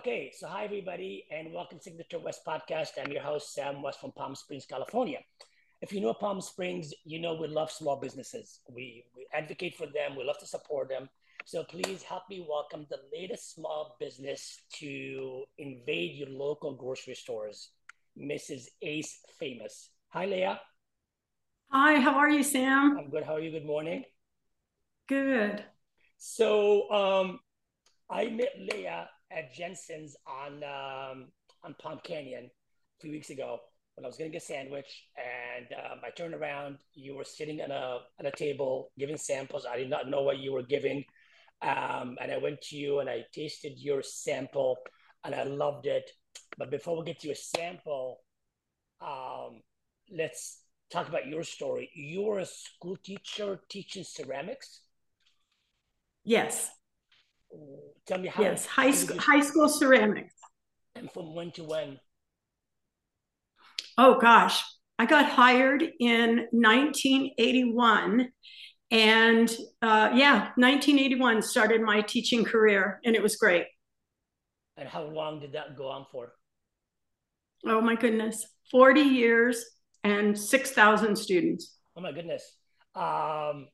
Okay, so hi everybody, and welcome to Signature West Podcast. I'm your host Sam West from Palm Springs, California. If you know Palm Springs, you know we love small businesses. We, we advocate for them. We love to support them. So please help me welcome the latest small business to invade your local grocery stores, Mrs. A's Famous. Hi, Leah. Hi, how are you, Sam? I'm good. How are you? Good morning. Good. So um, I met Leah at Jensen's on um, on Palm Canyon a few weeks ago when I was getting a sandwich, and um, I turned around. You were sitting on a at a table giving samples. I did not know what you were giving, um, and I went to you and I tasted your sample, and I loved it. But before we get to your sample, um, let's talk about your story. You were a school teacher teaching ceramics. Yes. Tell me how. Yes, high school, high school ceramics. And from when to when? Oh gosh, I got hired in 1981, and uh, yeah, 1981 started my teaching career, and it was great. And how long did that go on for? Oh my goodness, 40 years and 6,000 students. Oh my goodness. Um,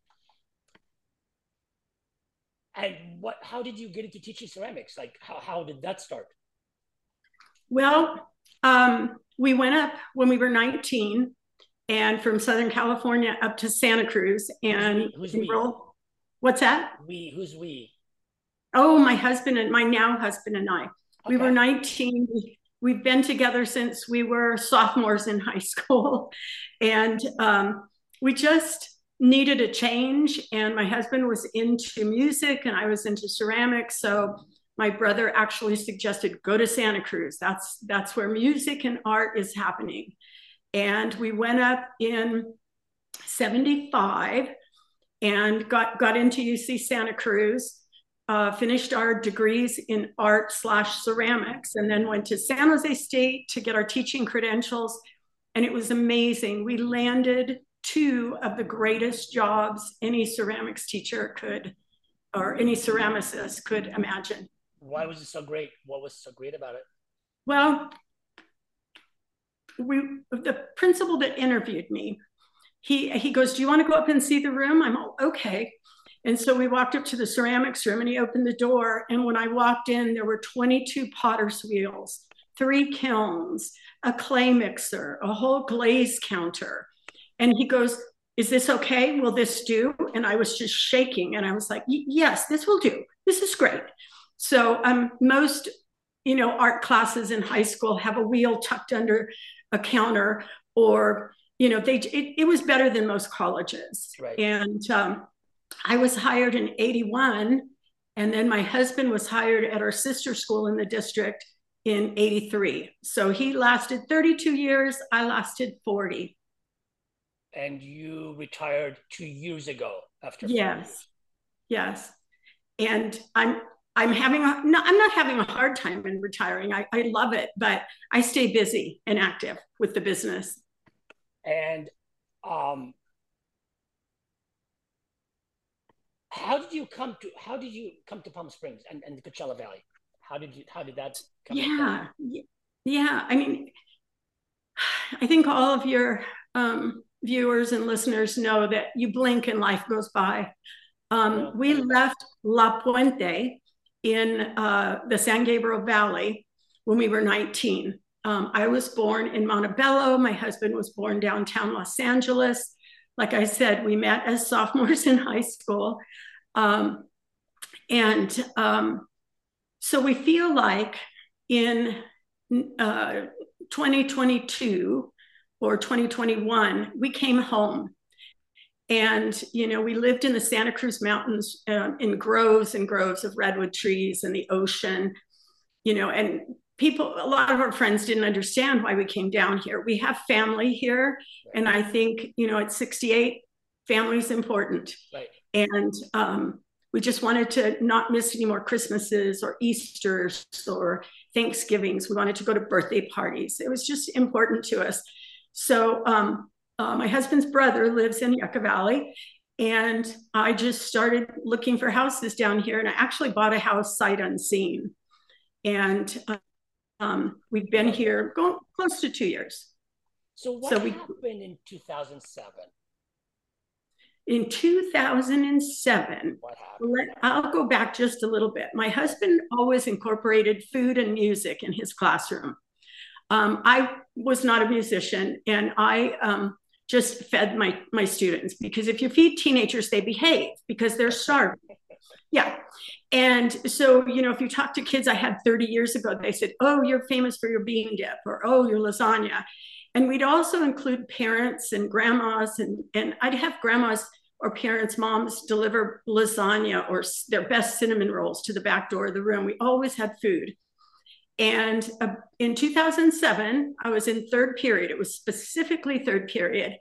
and what? How did you get into teaching ceramics? Like, how how did that start? Well, um, we went up when we were 19, and from Southern California up to Santa Cruz, and who's we? What's that? We. Who's we? Oh, my husband and my now husband and I. Okay. We were 19. We've been together since we were sophomores in high school, and um, we just needed a change and my husband was into music and I was into ceramics so my brother actually suggested go to Santa Cruz. That's that's where music and art is happening. And we went up in 75 and got got into UC Santa Cruz uh, finished our degrees in art slash ceramics and then went to San Jose State to get our teaching credentials and it was amazing. We landed two of the greatest jobs any ceramics teacher could or any ceramicist could imagine. Why was it so great? What was so great about it? Well, we the principal that interviewed me, he he goes, "Do you want to go up and see the room?" I'm all, okay. And so we walked up to the ceramics room and he opened the door. And when I walked in, there were 22 potter's wheels, three kilns, a clay mixer, a whole glaze counter, and he goes, Is this okay? Will this do? And I was just shaking. And I was like, Yes, this will do. This is great. So um, most, you know, art classes in high school have a wheel tucked under a counter or, you know, they it, it was better than most colleges. Right. And um, I was hired in 81. And then my husband was hired at our sister school in the district in 83. So he lasted 32 years. I lasted 40 and you retired two years ago after yes. Yes. And i'm i'm having a no i'm not having a hard time in retiring. I, I love it but i stay busy and active with the business. And um how did you come to how did you come to palm springs and, and the coachella valley? How did you how did that come yeah. yeah. I mean i think all of your um viewers and listeners know that you blink and life goes by. Um, we left La Puente in uh, the San Gabriel Valley when we were 19. Um, I was born in Montebello. My husband was born downtown Los Angeles. Like I said, we met as sophomores in high school. Um, and um, so we feel like in uh, 2022, or 2021, we came home. And, you know, we lived in the Santa Cruz Mountains um, in groves and groves of redwood trees and the ocean, you know, and people, a lot of our friends didn't understand why we came down here. We have family here. And I think, you know, at 68, family is important. Right. And um, we just wanted to not miss any more Christmases or Easters or Thanksgivings. We wanted to go to birthday parties. It was just important to us. So um, uh, my husband's brother lives in Yucca Valley, and I just started looking for houses down here, and I actually bought a house sight unseen. and um, we've been here going close to two years. So what so happened in 2007? In 2007, let, I'll go back just a little bit. My husband always incorporated food and music in his classroom. Um, I was not a musician, and I um, just fed my my students because if you feed teenagers, they behave because they're starving. Yeah. And so, you know, if you talk to kids I had 30 years ago, they said, Oh, you're famous for your bean dip, or Oh, your lasagna. And we'd also include parents and grandmas, and, and I'd have grandmas or parents, moms deliver lasagna or their best cinnamon rolls to the back door of the room. We always had food. And uh, in 2007, I was in third period. It was specifically third period.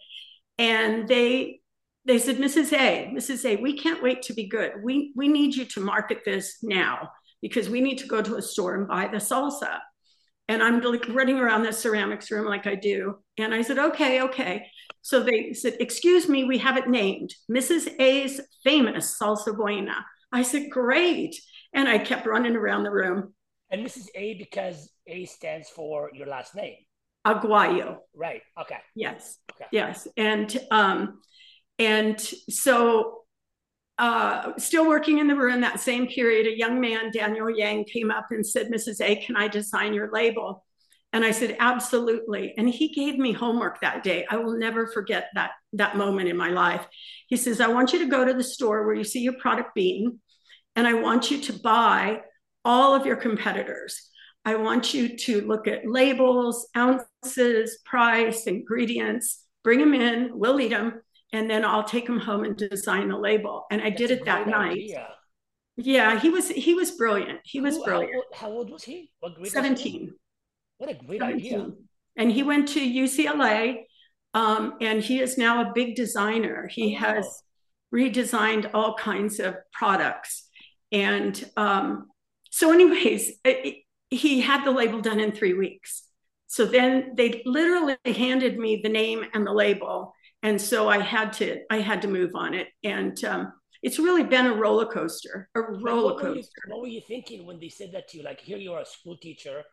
And they they said, Mrs. A, Mrs. A, we can't wait to be good. We we need you to market this now because we need to go to a store and buy the salsa. And I'm like running around the ceramics room like I do. And I said, okay, okay. So they said, excuse me, we have it named Mrs. A's famous salsa buena. I said, great. And I kept running around the room. And Mrs. A because A stands for your last name. Aguayo. Right. Okay. Yes. Okay. Yes. And um, and so uh, still working in the room that same period, a young man, Daniel Yang, came up and said, Mrs. A, can I design your label? And I said, absolutely. And he gave me homework that day. I will never forget that, that moment in my life. He says, I want you to go to the store where you see your product being, and I want you to buy all of your competitors. I want you to look at labels, ounces, price, ingredients, bring them in, we'll eat them, and then I'll take them home and design the label. And I That's did it that night. Idea. Yeah, he was he was brilliant. He was brilliant. How, how, old was he? What grade 17. What a great 17. idea. And he went to UCLA um, and he is now a big designer. He oh, has redesigned all kinds of products. And um, so, anyways, it, he had the label done in three weeks. So then they literally handed me the name and the label and so I had to I had to move on it, and um, it's really been a roller coaster, a roller what coaster. Were you, what were you thinking when they said that to you? Like, here you are a school teacher,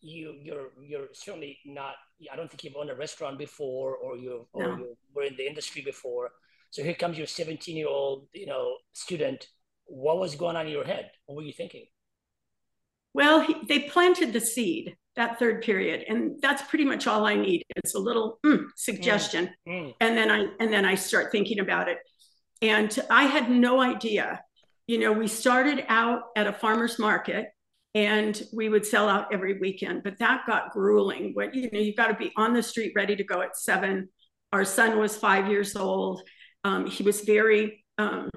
you you're you're certainly not. I don't think you've owned a restaurant before, or you or no. you were in the industry before. So here comes your 17 year old, you know, student. What was going on in your head? What were you thinking? Well, he, they planted the seed that third period and that's pretty much all i need it's a little mm, suggestion. Mm, mm. and then i and then i start thinking about it. And i had no idea. You know we started out at a farmers market and we would sell out every weekend but that got grueling. What you know you've got to be on the street ready to go at seven. Our son was five years old. Um, he was very um,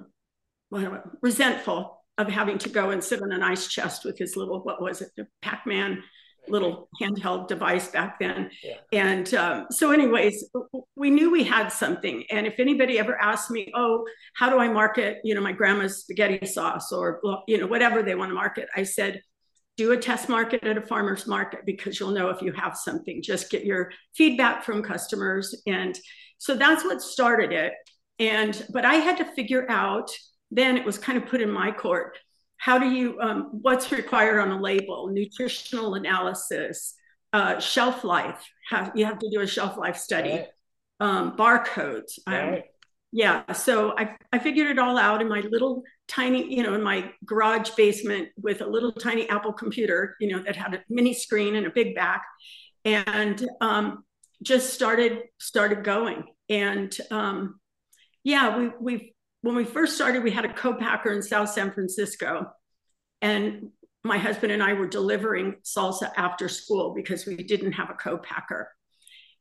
resentful of having to go and sit on an ice chest with his little what was it the pac-man little handheld device back then. Yeah. And um, so, anyways, we knew we had something. And if anybody ever asked me, "Oh, how do I market?" You know, my grandma's spaghetti sauce, or you know, whatever they want to market, I said, "Do a test market at a farmer's market because you'll know if you have something. Just get your feedback from customers." And so that's what started it. And but I had to figure out. Then it was kind of put in my court. How do you um, what's required on a label? Nutritional analysis uh, shelf life. How, you have to do a shelf life study. Right. um, barcodes. Um, right. um, yeah so I, I figured it all out in my little tiny you know in my garage basement with a little tiny apple computer you know that had a mini screen and a big back. And um, just started started going. And um, yeah we we when we first started, we had a co-packer in South San Francisco. And my husband and I were delivering salsa after school because we didn't have a co-packer.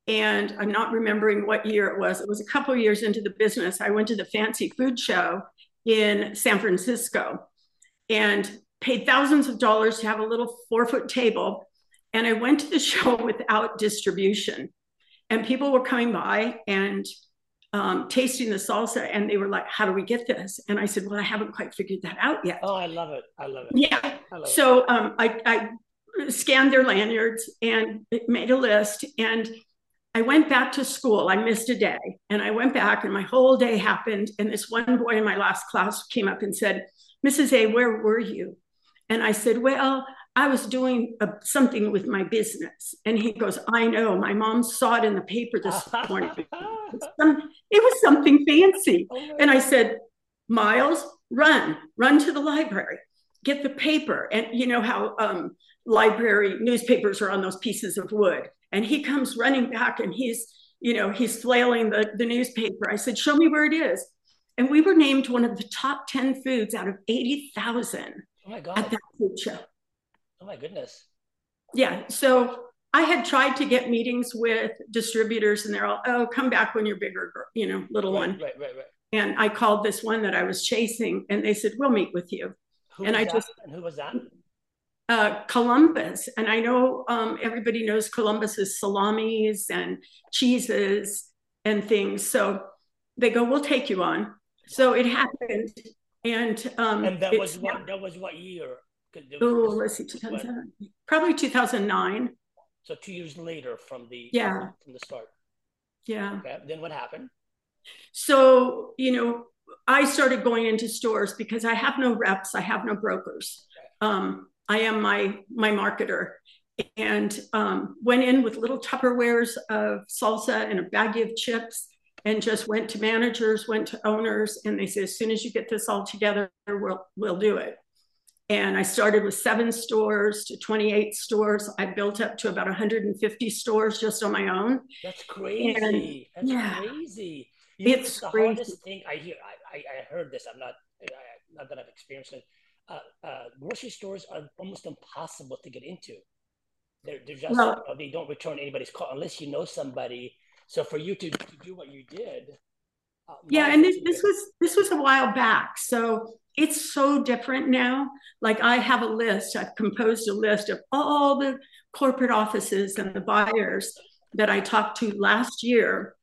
And I'm not remembering what year it was. It was a couple years into the business. I went to the fancy food show in San Francisco and paid thousands of dollars to have a little four foot table. And I went to the show without distribution. And people were coming by and um, tasting the salsa and they were like, How do we get this? And I said, Well, I haven't quite figured that out yet. Oh, I love it. I love it. Yeah. Love so it. Um, I, I scanned their lanyards and made a list. And I went back to school. I missed a day. And I went back and my whole day happened. And this one boy in my last class came up and said, Mrs. A, where were you? And I said, Well, I was doing a, something with my business. And he goes, I know. My mom saw it in the paper this morning. it was something fancy. Oh and I said, Miles, run, run to the library, get the paper. And you know how um, library newspapers are on those pieces of wood. And he comes running back and he's, you know, he's flailing the, the newspaper. I said, Show me where it is. And we were named one of the top 10 foods out of 80,000 oh at that food show. Oh my goodness. Yeah. So I had tried to get meetings with distributors and they're all, oh, come back when you're bigger, you know, little right, one. Right, right, right. And I called this one that I was chasing and they said, we'll meet with you. Who and I that? just, and who was that? Uh, Columbus. And I know um, everybody knows Columbus's salamis and cheeses and things. So they go, we'll take you on. So it happened. And um, and that was what that was what year? Oh, let's see, 2007, probably 2009. So two years later from the yeah from the start. Yeah. Okay. Then what happened? So you know, I started going into stores because I have no reps, I have no brokers. Um, I am my my marketer, and um, went in with little Tupperwares of salsa and a baggie of chips, and just went to managers, went to owners, and they said, as soon as you get this all together, we'll we'll do it. And I started with seven stores to 28 stores. I built up to about 150 stores just on my own. That's crazy. And, That's yeah, crazy. You it's the crazy. hardest thing I hear. I, I, I heard this. I'm not I, not that I've experienced it. Uh, uh, grocery stores are almost impossible to get into. They're, they're just well, you know, they don't return anybody's call unless you know somebody. So for you to, to do what you did, uh, yeah, and this, this was this was a while back. So it's so different now. Like I have a list, I've composed a list of all the corporate offices and the buyers that I talked to last year.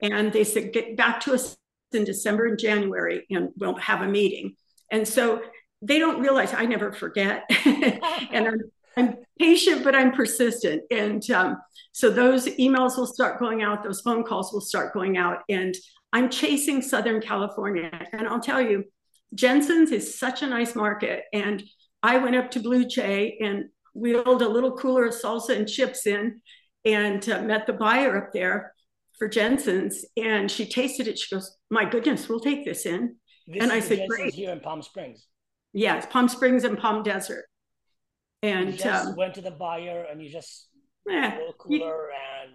And they said, get back to us in December and January and we'll have a meeting. And so they don't realize I never forget. and I'm, I'm patient, but I'm persistent. And um, so those emails will start going out, those phone calls will start going out. And I'm chasing Southern California. And I'll tell you, Jensen's is such a nice market. And I went up to Blue Jay and wheeled a little cooler of salsa and chips in and uh, met the buyer up there for Jensen's. And she tasted it. She goes, My goodness, we'll take this in. This and I said, Jensen's Great. here in Palm Springs. Yes, Palm Springs and Palm Desert. And you just um, went to the buyer and you just yeah, a little cooler and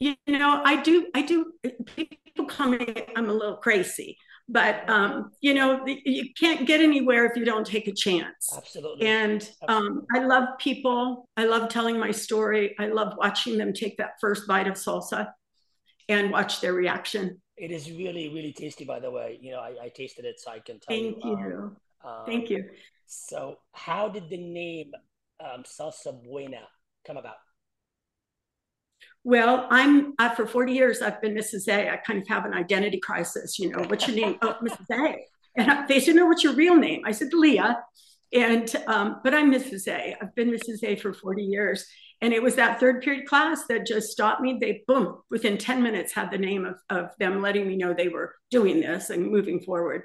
you know, I do, I do. People call me, I'm a little crazy, but um, you know, you can't get anywhere if you don't take a chance. Absolutely. And um, I love people. I love telling my story. I love watching them take that first bite of salsa and watch their reaction. It is really, really tasty, by the way. You know, I, I tasted it, so I can tell Thank you. you. Um, Thank you. So, how did the name um, Salsa Buena come about? Well, I'm uh, for 40 years, I've been Mrs. A. I kind of have an identity crisis. You know, what's your name? oh, Mrs. A. And they said, no, what's your real name? I said, Leah. And, um, but I'm Mrs. A. I've been Mrs. A for 40 years. And it was that third period class that just stopped me. They, boom, within 10 minutes had the name of, of them letting me know they were doing this and moving forward.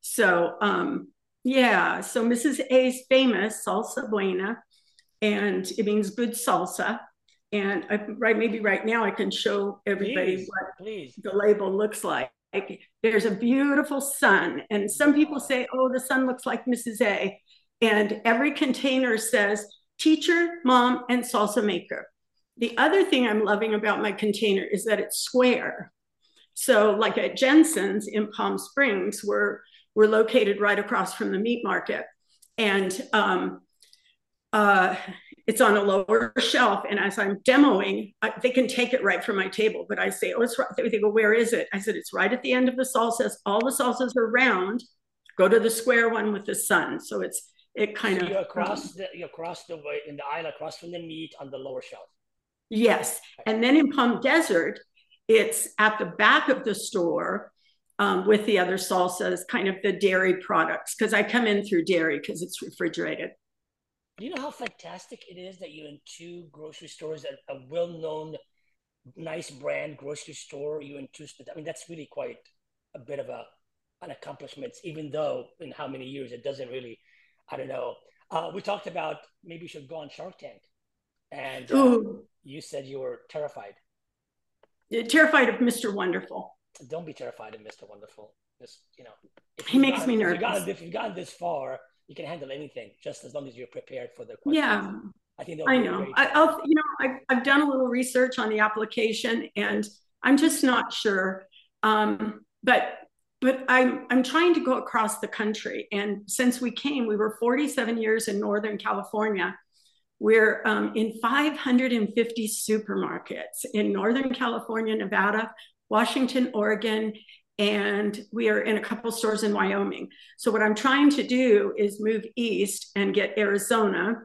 So, um, yeah, so Mrs. A is famous, salsa buena, and it means good salsa. And I, right, maybe right now I can show everybody please, what please. the label looks like. There's a beautiful sun, and some people say, "Oh, the sun looks like Mrs. A," and every container says "teacher, mom, and salsa maker." The other thing I'm loving about my container is that it's square. So, like at Jensen's in Palm Springs, we're we're located right across from the meat market, and um, uh, it's on a lower shelf. And as I'm demoing, I, they can take it right from my table. But I say, oh, it's right. They go, where is it? I said, it's right at the end of the salsas. All the salsas are round. Go to the square one with the sun. So it's it kind so of you're across the you're across the way in the aisle across from the meat on the lower shelf. Yes, and then in Palm Desert, it's at the back of the store um, with the other salsas, kind of the dairy products, because I come in through dairy because it's refrigerated. Do you know how fantastic it is that you're in two grocery stores, a, a well-known, nice brand grocery store? You're in two. I mean, that's really quite a bit of a an accomplishment, even though in how many years it doesn't really. I don't know. Uh, we talked about maybe you should go on Shark Tank, and uh, you said you were terrified. Terrified of Mr. Wonderful. Don't be terrified of Mr. Wonderful. Just you know, he makes gotten, me nervous. If you've, gotten, if you've gotten this far, you can handle anything, just as long as you're prepared for the questions. Yeah, I think I know. I, will you know, I've, I've done a little research on the application, and I'm just not sure. Um, but but I'm I'm trying to go across the country, and since we came, we were 47 years in Northern California. We're um, in 550 supermarkets in Northern California, Nevada, Washington, Oregon, and we are in a couple stores in Wyoming. So what I'm trying to do is move east and get Arizona,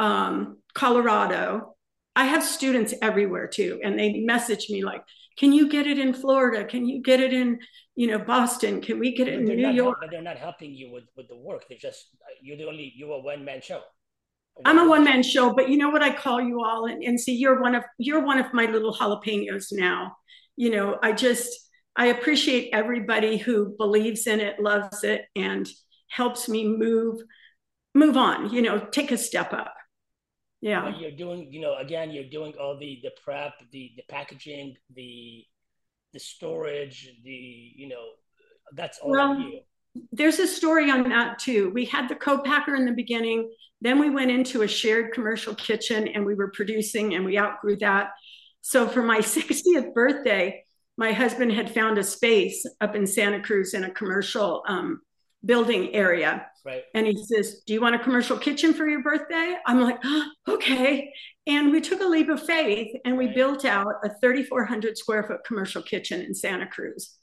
um, Colorado. I have students everywhere too, and they message me like, "Can you get it in Florida? Can you get it in, you know, Boston? Can we get it in New York?" but they're not helping you with, with the work. They're just you're the only you're a one man show. I'm a one man show, but you know what I call you all, and, and see, you're one of you're one of my little jalapenos now. You know, I just I appreciate everybody who believes in it, loves it, and helps me move move on. You know, take a step up. Yeah, you're doing. You know, again, you're doing all the the prep, the the packaging, the the storage, the you know, that's all well, you there's a story on that too. We had the co-packer in the beginning, then we went into a shared commercial kitchen and we were producing and we outgrew that. So for my 60th birthday, my husband had found a space up in Santa Cruz in a commercial um, building area. Right. And he says, Do you want a commercial kitchen for your birthday? I'm like, oh, Okay. And we took a leap of faith and we right. built out a 3,400 square foot commercial kitchen in Santa Cruz.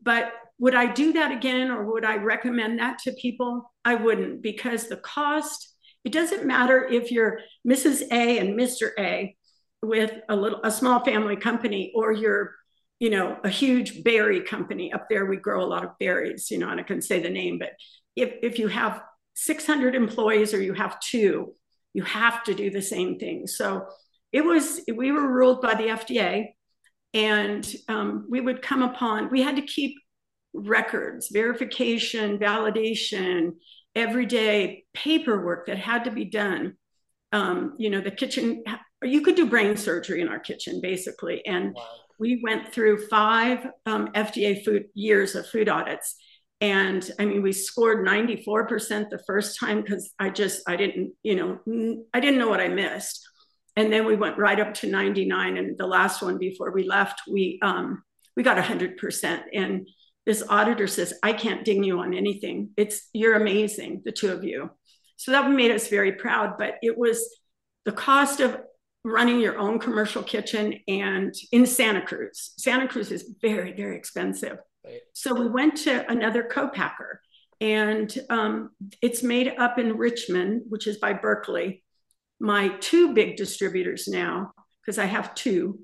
But would I do that again or would I recommend that to people? I wouldn't because the cost, it doesn't matter if you're Mrs. A and Mr. A with a little a small family company or you're you know a huge berry company. Up there we grow a lot of berries you know and i can say the name but if, if you have 600 employees or you have two you have to do the same thing. So it was we were ruled by the fda and um, we would come upon we had to keep records verification validation everyday paperwork that had to be done. Um, you know the kitchen you could do brain surgery in our kitchen basically and wow. We went through five um, fda food years of food audits. And i mean we scored 94% the first time because i just i didn't you know i didn't know what i missed. And then we went right up to 99 and the last one before we left we um, we got 100% and this auditor says i can't ding you on anything. It's you're amazing the two of you. So that made us very proud but it was the cost of running your own commercial kitchen and in santa cruz santa cruz is very very expensive right. so we went to another co-packer and um, it's made up in richmond which is by berkeley my two big distributors now, because I have two,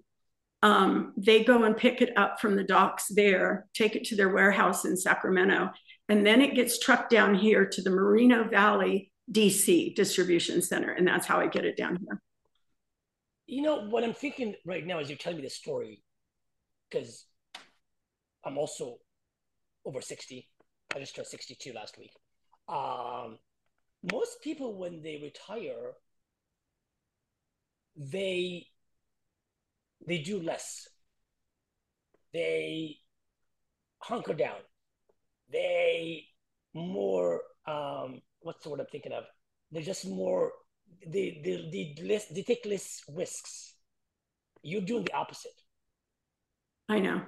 um, they go and pick it up from the docks there, take it to their warehouse in Sacramento, and then it gets trucked down here to the Moreno Valley DC distribution center, and that's how I get it down here. You know what I'm thinking right now as you're telling me this story, because I'm also over 60. I just turned 62 last week. Um, most people, when they retire, they they do less. They hunker down. They more um, what's the word I'm thinking of? They're just more they they they, less, they take less risks. You're doing the opposite. I know.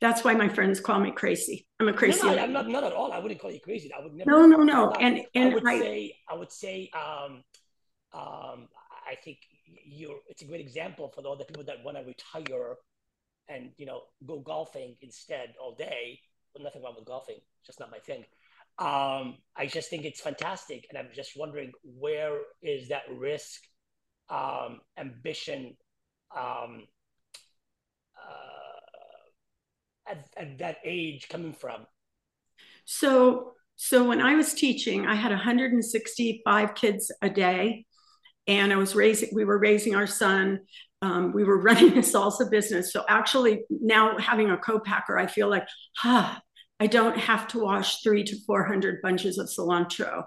That's why my friends call me crazy. I'm a crazy. No, no I'm not, not at all. I wouldn't call you crazy. I would never. No, no, no. And and I would I, say I would say um, um, I think you're it's a great example for all the people that want to retire and you know go golfing instead all day. But nothing wrong with golfing, It's just not my thing. Um, I just think it's fantastic, and I'm just wondering where is that risk, um, ambition, um, uh, at, at that age coming from? So, so when I was teaching, I had 165 kids a day and I was raising, we were raising our son. Um, we were running a salsa business. So actually, now having a co-packer, I feel like, ah, I don't have to wash three to 400 bunches of cilantro.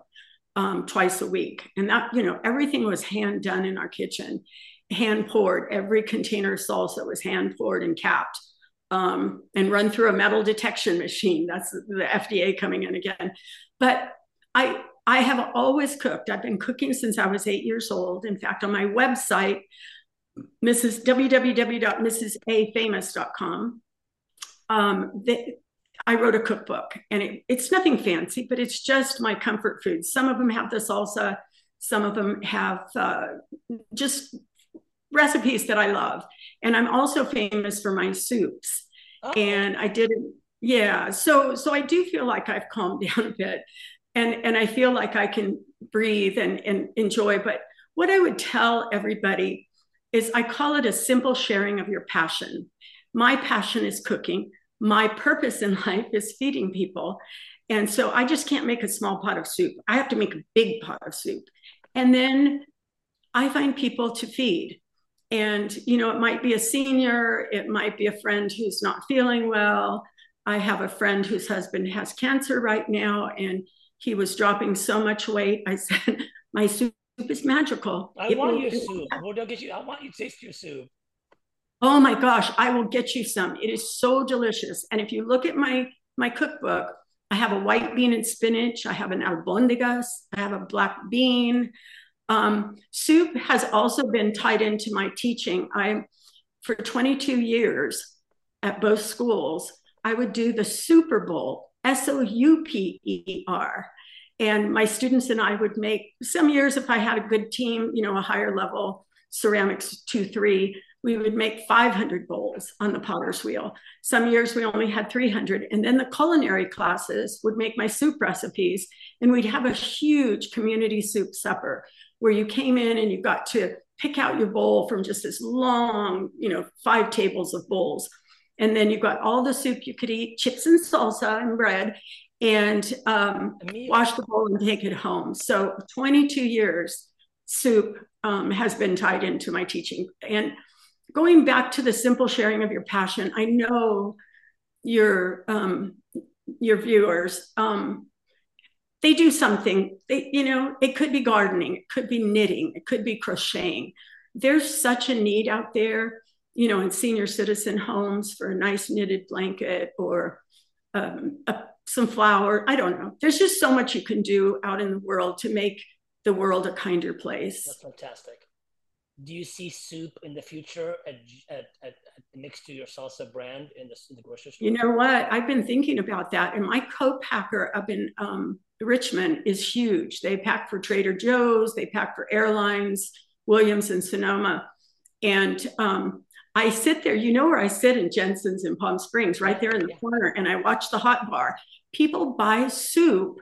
um, twice a week. And that, you know, everything was hand done in our kitchen, hand poured. Every container of salsa was hand poured and capped um, and run through a metal detection machine. That's the FDA coming in again. But I, I have always cooked. I've been cooking since I was eight years old. In fact, on my website, Mrs. www.mrsafamous.com, um, I wrote a cookbook and it, it's nothing fancy, but it's just my comfort foods. Some of them have the salsa, some of them have uh, just recipes that I love. And I'm also famous for my soups. Oh. And I did. Yeah. So so I do feel like I've calmed down a bit and and I feel like I can breathe and, and enjoy. But what I would tell everybody is I call it a simple sharing of your passion. My passion is cooking my purpose in life is feeding people. And so I just can't make a small pot of soup. I have to make a big pot of soup. And then I find people to feed. And, you know, it might be a senior, it might be a friend who's not feeling well. I have a friend whose husband has cancer right now, and he was dropping so much weight. I said, My soup is magical. I it want your soup. Well, they'll get you, I want you to taste your soup. Oh my gosh, I will get you some. It is so delicious. And if you look at my my cookbook, I have a white bean and spinach. I have an albondigas. I have a black bean. Um, soup has also been tied into my teaching. I, for 22 years at both schools, I would do the Super Bowl, S O U P E R. And my students and I would make some years, if I had a good team, you know, a higher level ceramics two, three, we would make 500 bowls on the potter's wheel. Some years we only had 300. And then the culinary classes would make my soup recipes. And we'd have a huge community soup supper where you came in and you got to pick out your bowl from just this long, you know, five tables of bowls. And then you got all the soup you could eat, chips and salsa and bread, and um, wash the bowl and take it home. So 22 years soup um, has been tied into my teaching. And going back to the simple sharing of your passion, I know your um, your viewers um, they do something. They you know it could be gardening, it could be knitting, it could be crocheting. There's such a need out there, you know, in senior citizen homes for a nice knitted blanket or um, a, some flour. I don't know. There's just so much you can do out in the world to make the world a kinder place. That's fantastic do you see soup in the future at, at, at, next to your salsa brand in the, in the grocery store? You know what? I've been thinking about that. And my co-packer up in um, Richmond is huge. They pack for Trader Joe's, they pack for airlines, Williams and Sonoma. And um, I sit there, you know where I sit in Jensen's in Palm Springs, right there in the yeah. corner, and I watch the hot bar. People buy soup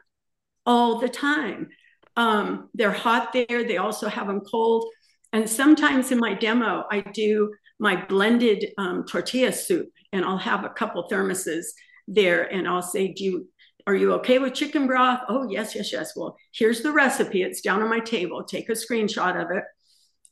all the time. Um, they're hot there. They also have them cold. And sometimes in my demo, I do my blended um, tortilla soup, and I'll have a couple thermoses there, and I'll say, "Do you are you okay with chicken broth?" Oh, yes, yes, yes. Well, here's the recipe. It's down on my table. Take a screenshot of it,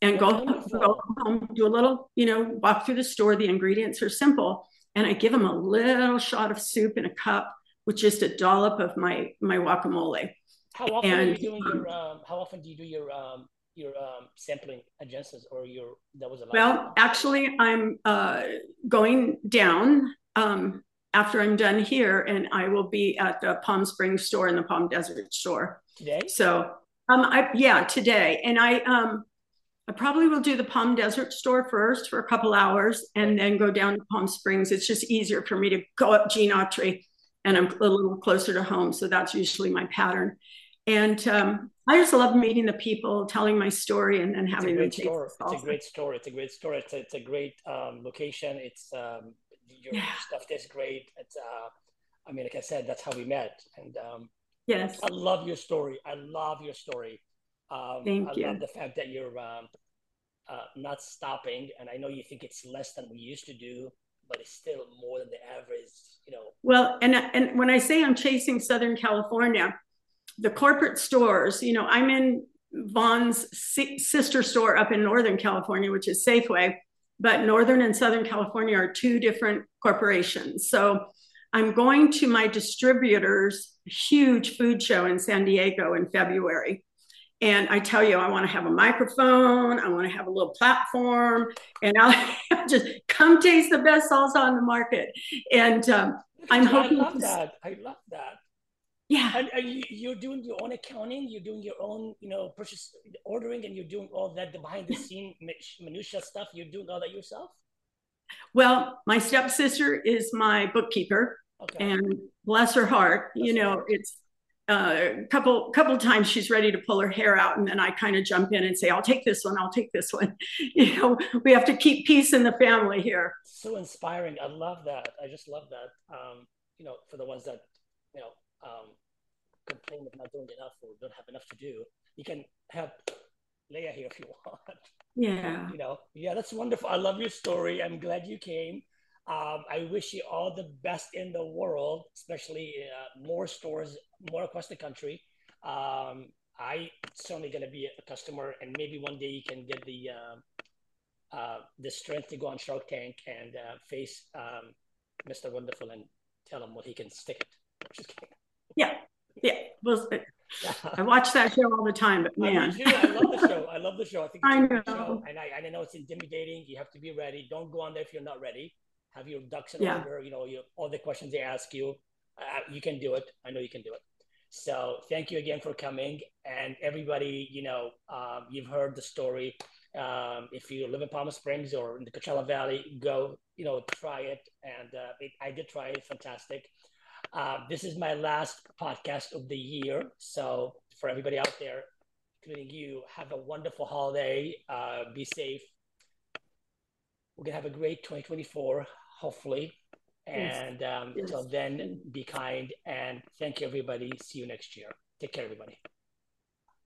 and go, go home. Do a little, you know, walk through the store. The ingredients are simple, and I give them a little shot of soup in a cup with just a dollop of my my guacamole. How often and, are you doing your? Um, how often do you do your um, your um, sampling agencies or your that was a lot. well actually i'm uh, going down um, after i'm done here and i will be at the palm springs store and the palm desert store. Today? So um i yeah today. And i um i probably will do the palm desert store first for a couple hours and then go down to palm springs. It's just easier for me to go up gene autry and i'm a little closer to home so that's usually my pattern and um, I just love meeting the people, telling my story, and then having it's a great story. It's a great story. It's a great story. It's a, it's a great um, location. It's um, your yeah. stuff is great. It's uh, I mean, like I said, that's how we met. And um, yes, I love your story. I love your story. Um, Thank I you. love the fact that you're um, uh, not stopping. And I know you think it's less than we used to do, but it's still more than the average. You know. Well, and and when I say I'm chasing Southern California the corporate stores, you know, I'm in Vons sister store up in Northern California, which is Safeway, but Northern and Southern California are two different corporations. So I'm going to my distributor's huge food show in San Diego in February. And I tell you, I want to have a microphone, I want to have a little platform, and I'll just come taste the best salsa on the market. And um, I'm hoping. I love to... that. I love that. Yeah. And, and you, are doing your own accounting, you're doing your own, you know, purchase ordering, and you're doing all that the behind the scene minutia stuff. You're doing all that yourself. Well, my stepsister is my bookkeeper, okay. and bless her heart, you know, it's a uh, couple couple times she's ready to pull her hair out, and then I kind of jump in and say, "I'll take this one. I'll take this one." You know, we have to keep peace in the family here. So inspiring. I love that. I just love that. Um, you know, for the ones that you know um, complain of not doing enough or don't have enough to do, you can have Leah here if you want. Yeah. You know, yeah, that's wonderful. I love your story. I'm glad you came. Um, I wish you all the best in the world, especially uh, more stores, more across the country. Um, I certainly going to be a customer, and maybe one day you can get the uh, uh, the strength to go on Shark Tank and uh, face um, Mr. Wonderful and tell him what he can stick it. Just kidding. Yeah, yeah. Well, I watch that show all the time, but man, I, I love the show. I love the show. I think I know. Show, and I, I know it's intimidating. You have to be ready. Don't go on there if you're not ready. Have your ducks in yeah. order. You know, you, all the questions they ask you, uh, you can do it. I know you can do it. So thank you again for coming. And everybody, you know, um, you've heard the story. Um, if you live in Palm Springs or in the Coachella Valley, go, you know, try it. And uh, it, I did try it. Fantastic. Uh, this is my last podcast of the year. So for everybody out there, including you, have a wonderful holiday. Uh, be safe. We're gonna have a great 2024, hopefully. And um, yes. until then, be kind and thank you, everybody. See you next year. Take care, everybody.